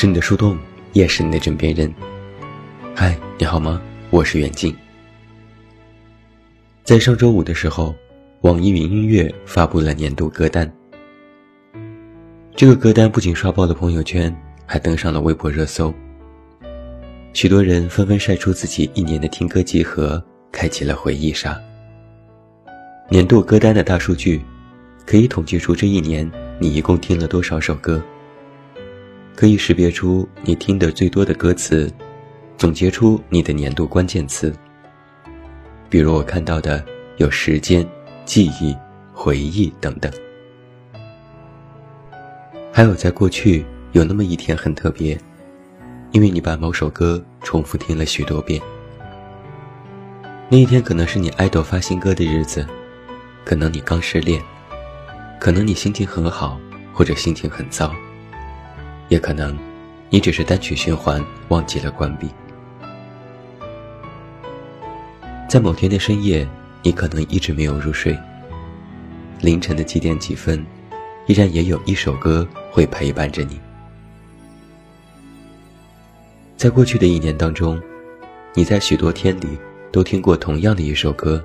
是你的树洞，也是你的枕边人。嗨，你好吗？我是远近。在上周五的时候，网易云音乐发布了年度歌单。这个歌单不仅刷爆了朋友圈，还登上了微博热搜。许多人纷纷晒出自己一年的听歌集合，开启了回忆杀。年度歌单的大数据，可以统计出这一年你一共听了多少首歌，可以识别出你听的最多的歌词，总结出你的年度关键词。比如我看到的有时间、记忆、回忆等等，还有在过去有那么一天很特别，因为你把某首歌重复听了许多遍。那一天可能是你爱豆发新歌的日子。可能你刚失恋，可能你心情很好，或者心情很糟，也可能你只是单曲循环忘记了关闭。在某天的深夜，你可能一直没有入睡。凌晨的几点几分，依然也有一首歌会陪伴着你。在过去的一年当中，你在许多天里都听过同样的一首歌。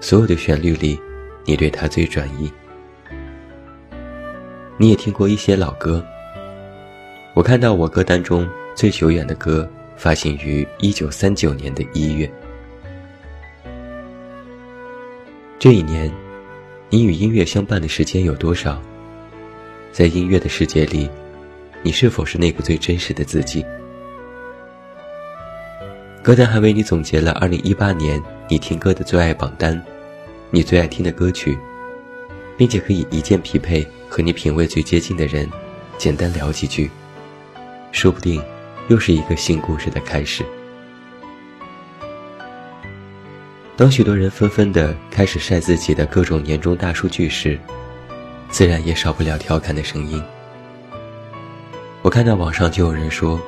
所有的旋律里，你对它最专一。你也听过一些老歌。我看到我歌单中最久远的歌发行于一九三九年的一月。这一年，你与音乐相伴的时间有多少？在音乐的世界里，你是否是那个最真实的自己？歌单还为你总结了二零一八年。你听歌的最爱榜单，你最爱听的歌曲，并且可以一键匹配和你品味最接近的人，简单聊几句，说不定又是一个新故事的开始。当许多人纷纷的开始晒自己的各种年终大数据时，自然也少不了调侃的声音。我看到网上就有人说：“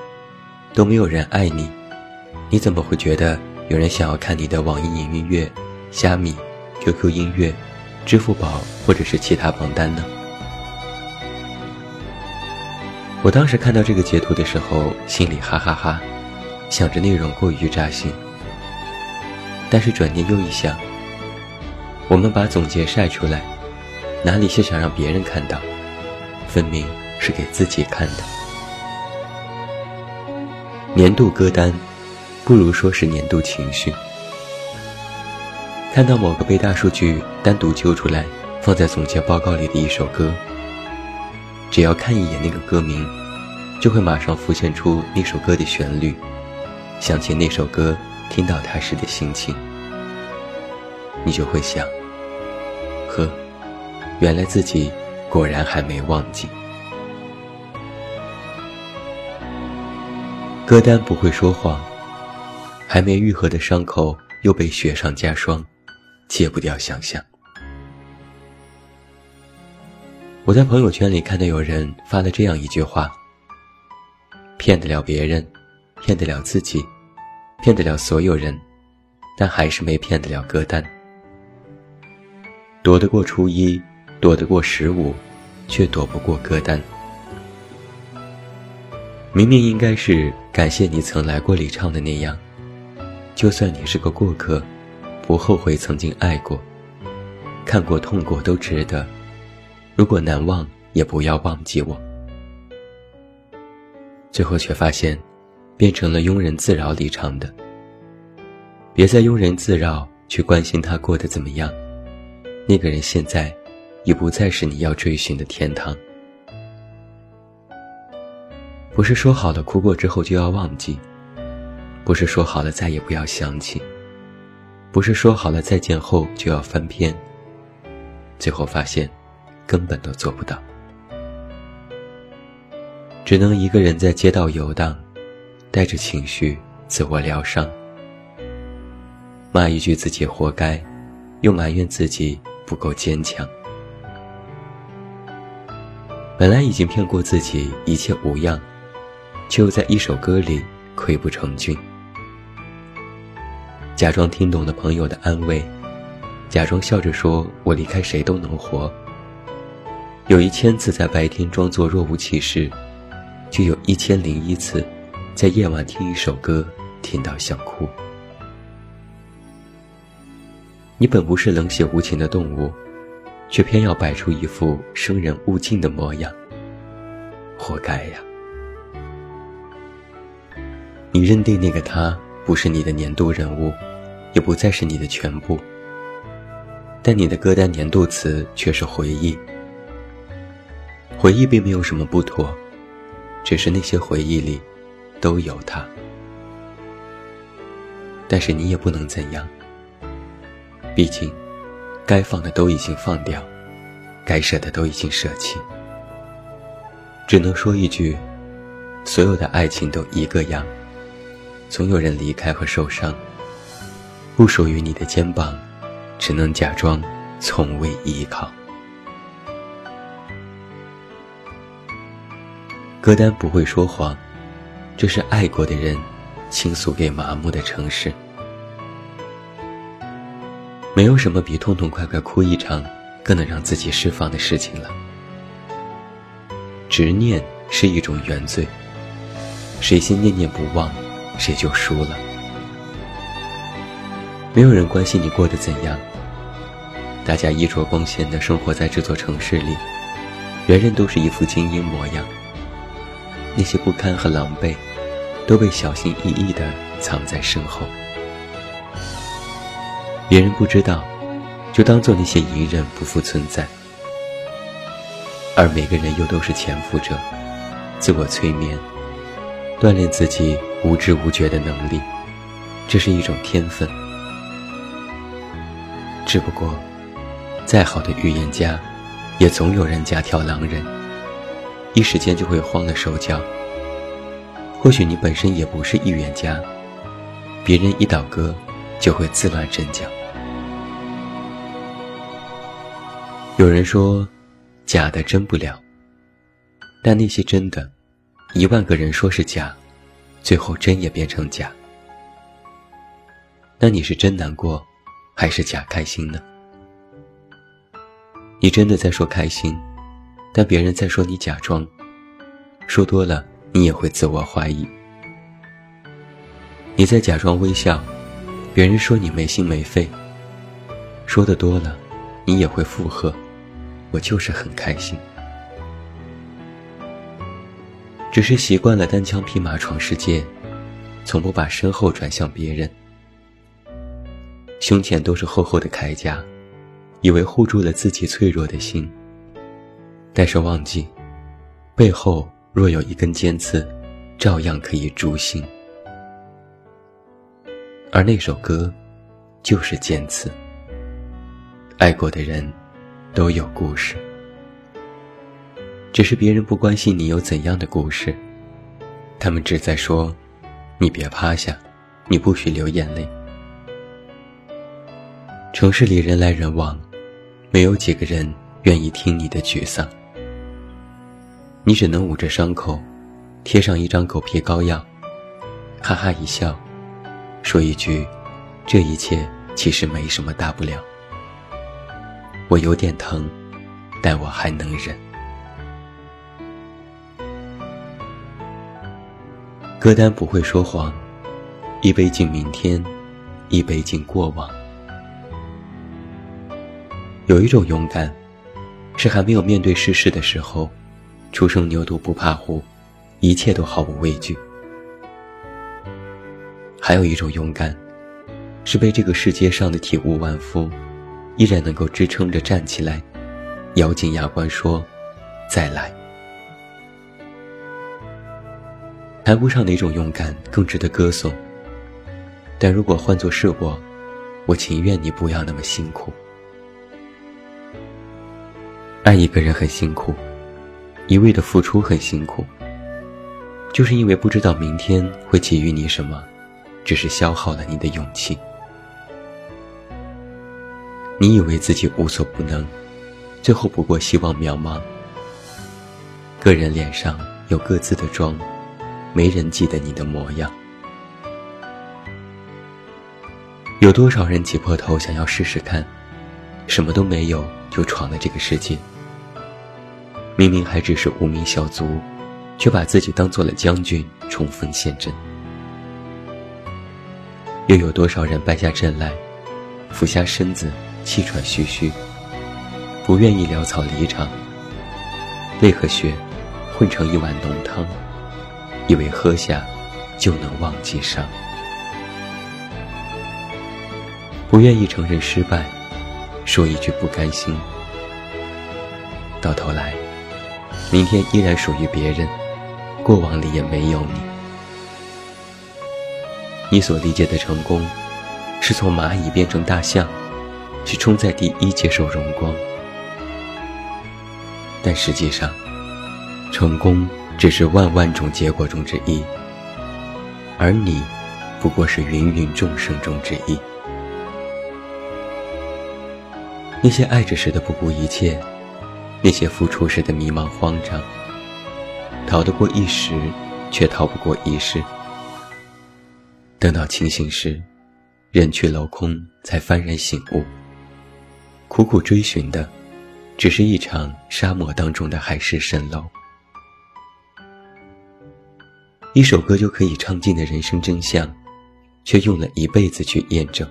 都没有人爱你，你怎么会觉得？”有人想要看你的网易云音乐、虾米、QQ 音乐、支付宝或者是其他榜单呢？我当时看到这个截图的时候，心里哈哈哈，想着内容过于扎心。但是转念又一想，我们把总结晒出来，哪里是想让别人看到，分明是给自己看的。年度歌单。不如说是年度情绪。看到某个被大数据单独揪出来放在总结报告里的一首歌，只要看一眼那个歌名，就会马上浮现出那首歌的旋律，想起那首歌听到它时的心情，你就会想：呵，原来自己果然还没忘记。歌单不会说谎。还没愈合的伤口又被雪上加霜，戒不掉想象。我在朋友圈里看到有人发了这样一句话：骗得了别人，骗得了自己，骗得了所有人，但还是没骗得了歌单。躲得过初一，躲得过十五，却躲不过歌单。明明应该是感谢你曾来过里唱的那样。就算你是个过客，不后悔曾经爱过，看过痛过都值得。如果难忘，也不要忘记我。最后却发现，变成了庸人自扰里唱的。别再庸人自扰，去关心他过得怎么样。那个人现在，已不再是你要追寻的天堂。不是说好了哭过之后就要忘记。不是说好了再也不要想起，不是说好了再见后就要翻篇，最后发现根本都做不到，只能一个人在街道游荡，带着情绪自我疗伤，骂一句自己活该，又埋怨自己不够坚强。本来已经骗过自己一切无恙，却又在一首歌里溃不成军。假装听懂了朋友的安慰，假装笑着说：“我离开谁都能活。”有一千次在白天装作若无其事，就有一千零一次，在夜晚听一首歌，听到想哭。你本不是冷血无情的动物，却偏要摆出一副生人勿近的模样，活该呀！你认定那个他不是你的年度人物，也不再是你的全部，但你的歌单年度词却是回忆。回忆并没有什么不妥，只是那些回忆里都有他。但是你也不能怎样。毕竟，该放的都已经放掉，该舍的都已经舍弃，只能说一句：所有的爱情都一个样，总有人离开和受伤。不属于你的肩膀，只能假装从未依靠。歌单不会说谎，这是爱过的人倾诉给麻木的城市。没有什么比痛痛快快哭一场更能让自己释放的事情了。执念是一种原罪，谁先念念不忘，谁就输了。没有人关心你过得怎样，大家衣着光鲜的生活在这座城市里，人人都是一副精英模样。那些不堪和狼狈，都被小心翼翼地藏在身后。别人不知道，就当做那些隐忍不复存在。而每个人又都是潜伏者，自我催眠，锻炼自己无知无觉的能力，这是一种天分。只不过，再好的预言家，也总有人家挑狼人，一时间就会慌了手脚。或许你本身也不是预言家，别人一倒戈，就会自乱阵脚。有人说，假的真不了。但那些真的，一万个人说是假，最后真也变成假。那你是真难过，还是假开心呢？你真的在说开心，但别人在说你假装。说多了，你也会自我怀疑。你在假装微笑，别人说你没心没肺。说的多了，你也会附和。我就是很开心，只是习惯了单枪匹马闯世界，从不把身后转向别人。胸前都是厚厚的铠甲，以为护住了自己脆弱的心，但是忘记，背后若有一根尖刺，照样可以诛心。而那首歌，就是尖刺。爱过的人。都有故事，只是别人不关心你有怎样的故事，他们只在说：“你别趴下，你不许流眼泪。”城市里人来人往，没有几个人愿意听你的沮丧。你只能捂着伤口，贴上一张狗皮膏药，哈哈一笑，说一句：“这一切其实没什么大不了。”我有点疼，但我还能忍。歌单不会说谎，一杯敬明天，一杯敬过往。有一种勇敢，是还没有面对世事的时候，初生牛犊不怕虎，一切都毫无畏惧。还有一种勇敢，是被这个世界上的体无完肤。依然能够支撑着站起来，咬紧牙关说：“再来。”谈不上哪种勇敢更值得歌颂。但如果换作是我，我情愿你不要那么辛苦。爱一个人很辛苦，一味的付出很辛苦，就是因为不知道明天会给予你什么，只是消耗了你的勇气。你以为自己无所不能，最后不过希望渺茫。个人脸上有各自的妆，没人记得你的模样。有多少人挤破头想要试试看，什么都没有就闯了这个世界。明明还只是无名小卒，却把自己当做了将军，冲锋陷阵。又有多少人败下阵来，俯下身子，气喘吁吁，不愿意潦草离场，泪和血混成一碗浓汤，以为喝下就能忘记伤。不愿意承认失败，说一句不甘心，到头来，明天依然属于别人，过往里也没有你。你所理解的成功，是从蚂蚁变成大象，去冲在第一接受荣光。但实际上，成功只是万万种结果中之一，而你，不过是芸芸众生中之一。那些爱着时的不顾一切，那些付出时的迷茫慌张，逃得过一时，却逃不过一世。等到清醒时，人去楼空，才幡然醒悟。苦苦追寻的，只是一场沙漠当中的海市蜃楼。一首歌就可以唱尽的人生真相，却用了一辈子去验证。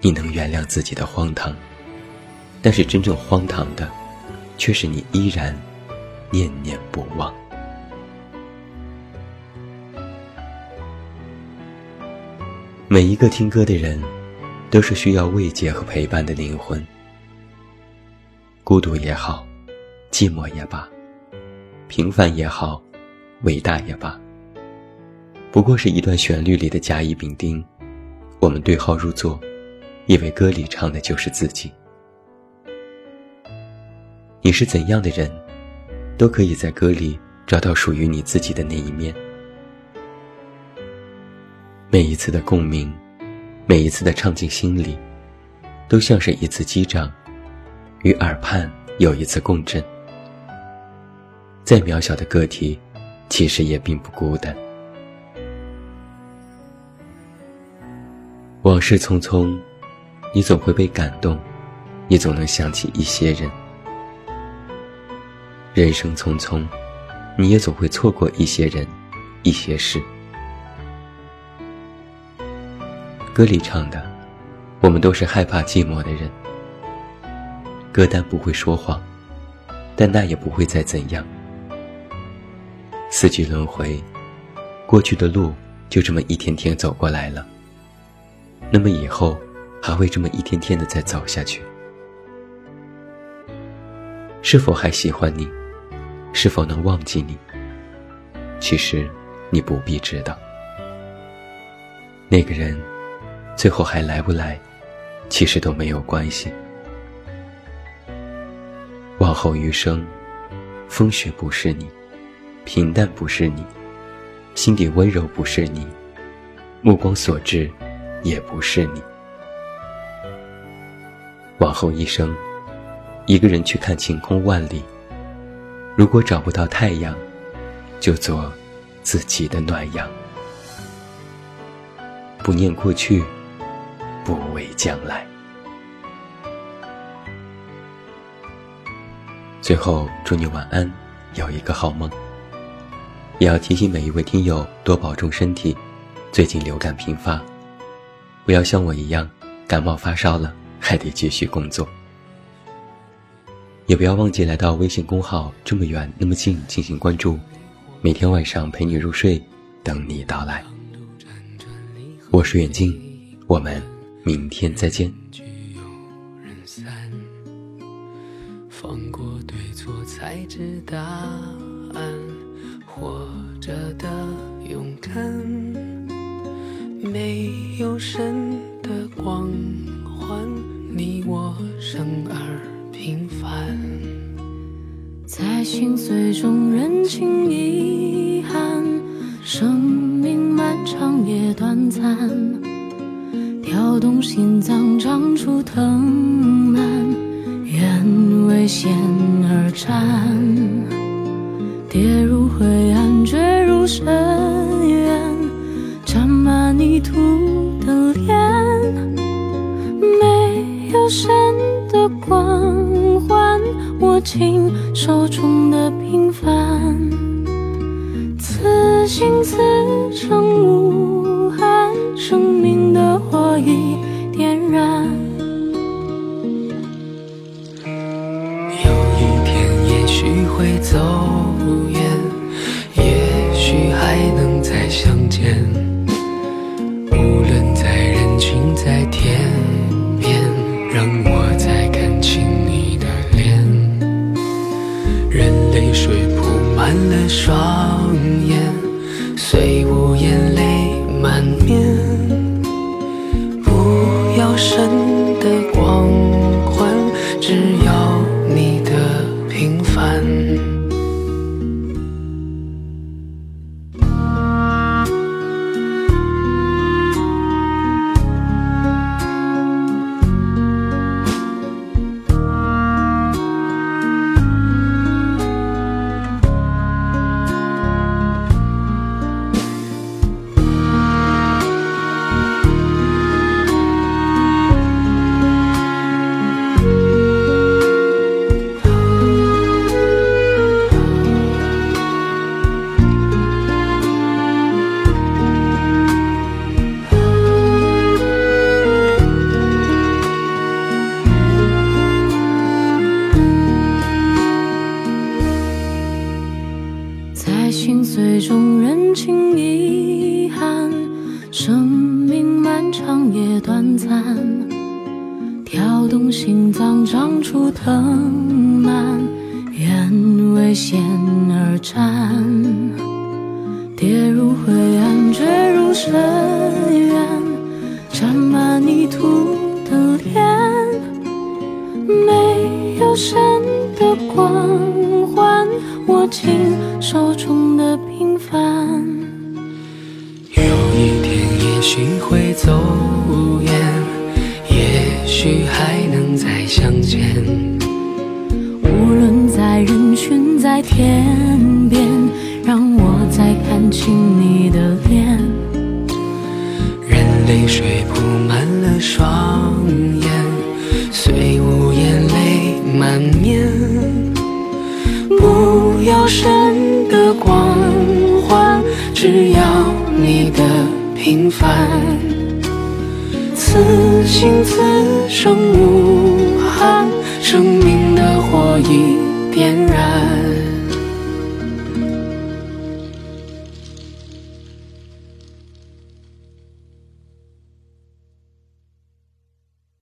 你能原谅自己的荒唐，但是真正荒唐的，却是你依然念念不忘。每一个听歌的人，都是需要慰藉和陪伴的灵魂。孤独也好，寂寞也罢，平凡也好，伟大也罢，不过是一段旋律里的甲乙丙丁，我们对号入座，以为歌里唱的就是自己。你是怎样的人，都可以在歌里找到属于你自己的那一面。每一次的共鸣，每一次的唱进心里，都像是一次击掌，与耳畔有一次共振。再渺小的个体，其实也并不孤单。往事匆匆，你总会被感动，你总能想起一些人。人生匆匆，你也总会错过一些人，一些事。歌里唱的，我们都是害怕寂寞的人。歌单不会说谎，但那也不会再怎样。四季轮回，过去的路就这么一天天走过来了。那么以后还会这么一天天的再走下去？是否还喜欢你？是否能忘记你？其实，你不必知道。那个人。最后还来不来，其实都没有关系。往后余生，风雪不是你，平淡不是你，心底温柔不是你，目光所至也不是你。往后一生，一个人去看晴空万里，如果找不到太阳，就做自己的暖阳，不念过去。不畏将来。最后，祝你晚安，有一个好梦。也要提醒每一位听友多保重身体，最近流感频发，不要像我一样感冒发烧了还得继续工作。也不要忘记来到微信公号“这么远那么近”进行关注，每天晚上陪你入睡，等你到来。我是远近，我们。明天再见。聚散，放过对错才知答案。活着的勇敢，没有神的光环，你我生而平凡。在心碎中认清遗憾，生命漫长也短暂。跳动心脏，长出藤蔓，愿为险而战。跌入灰暗，坠入深手中的真的跌入灰暗，坠入深渊，沾满泥土的脸，没有神的光环，握紧手中的平凡。有一天也许会走远，也许还能再相见。无论在人群在天，再看清你的脸。任泪水铺满了双眼，虽无言泪满面。不要神的光环，只要你的平凡。此心此生无憾，生命的火已。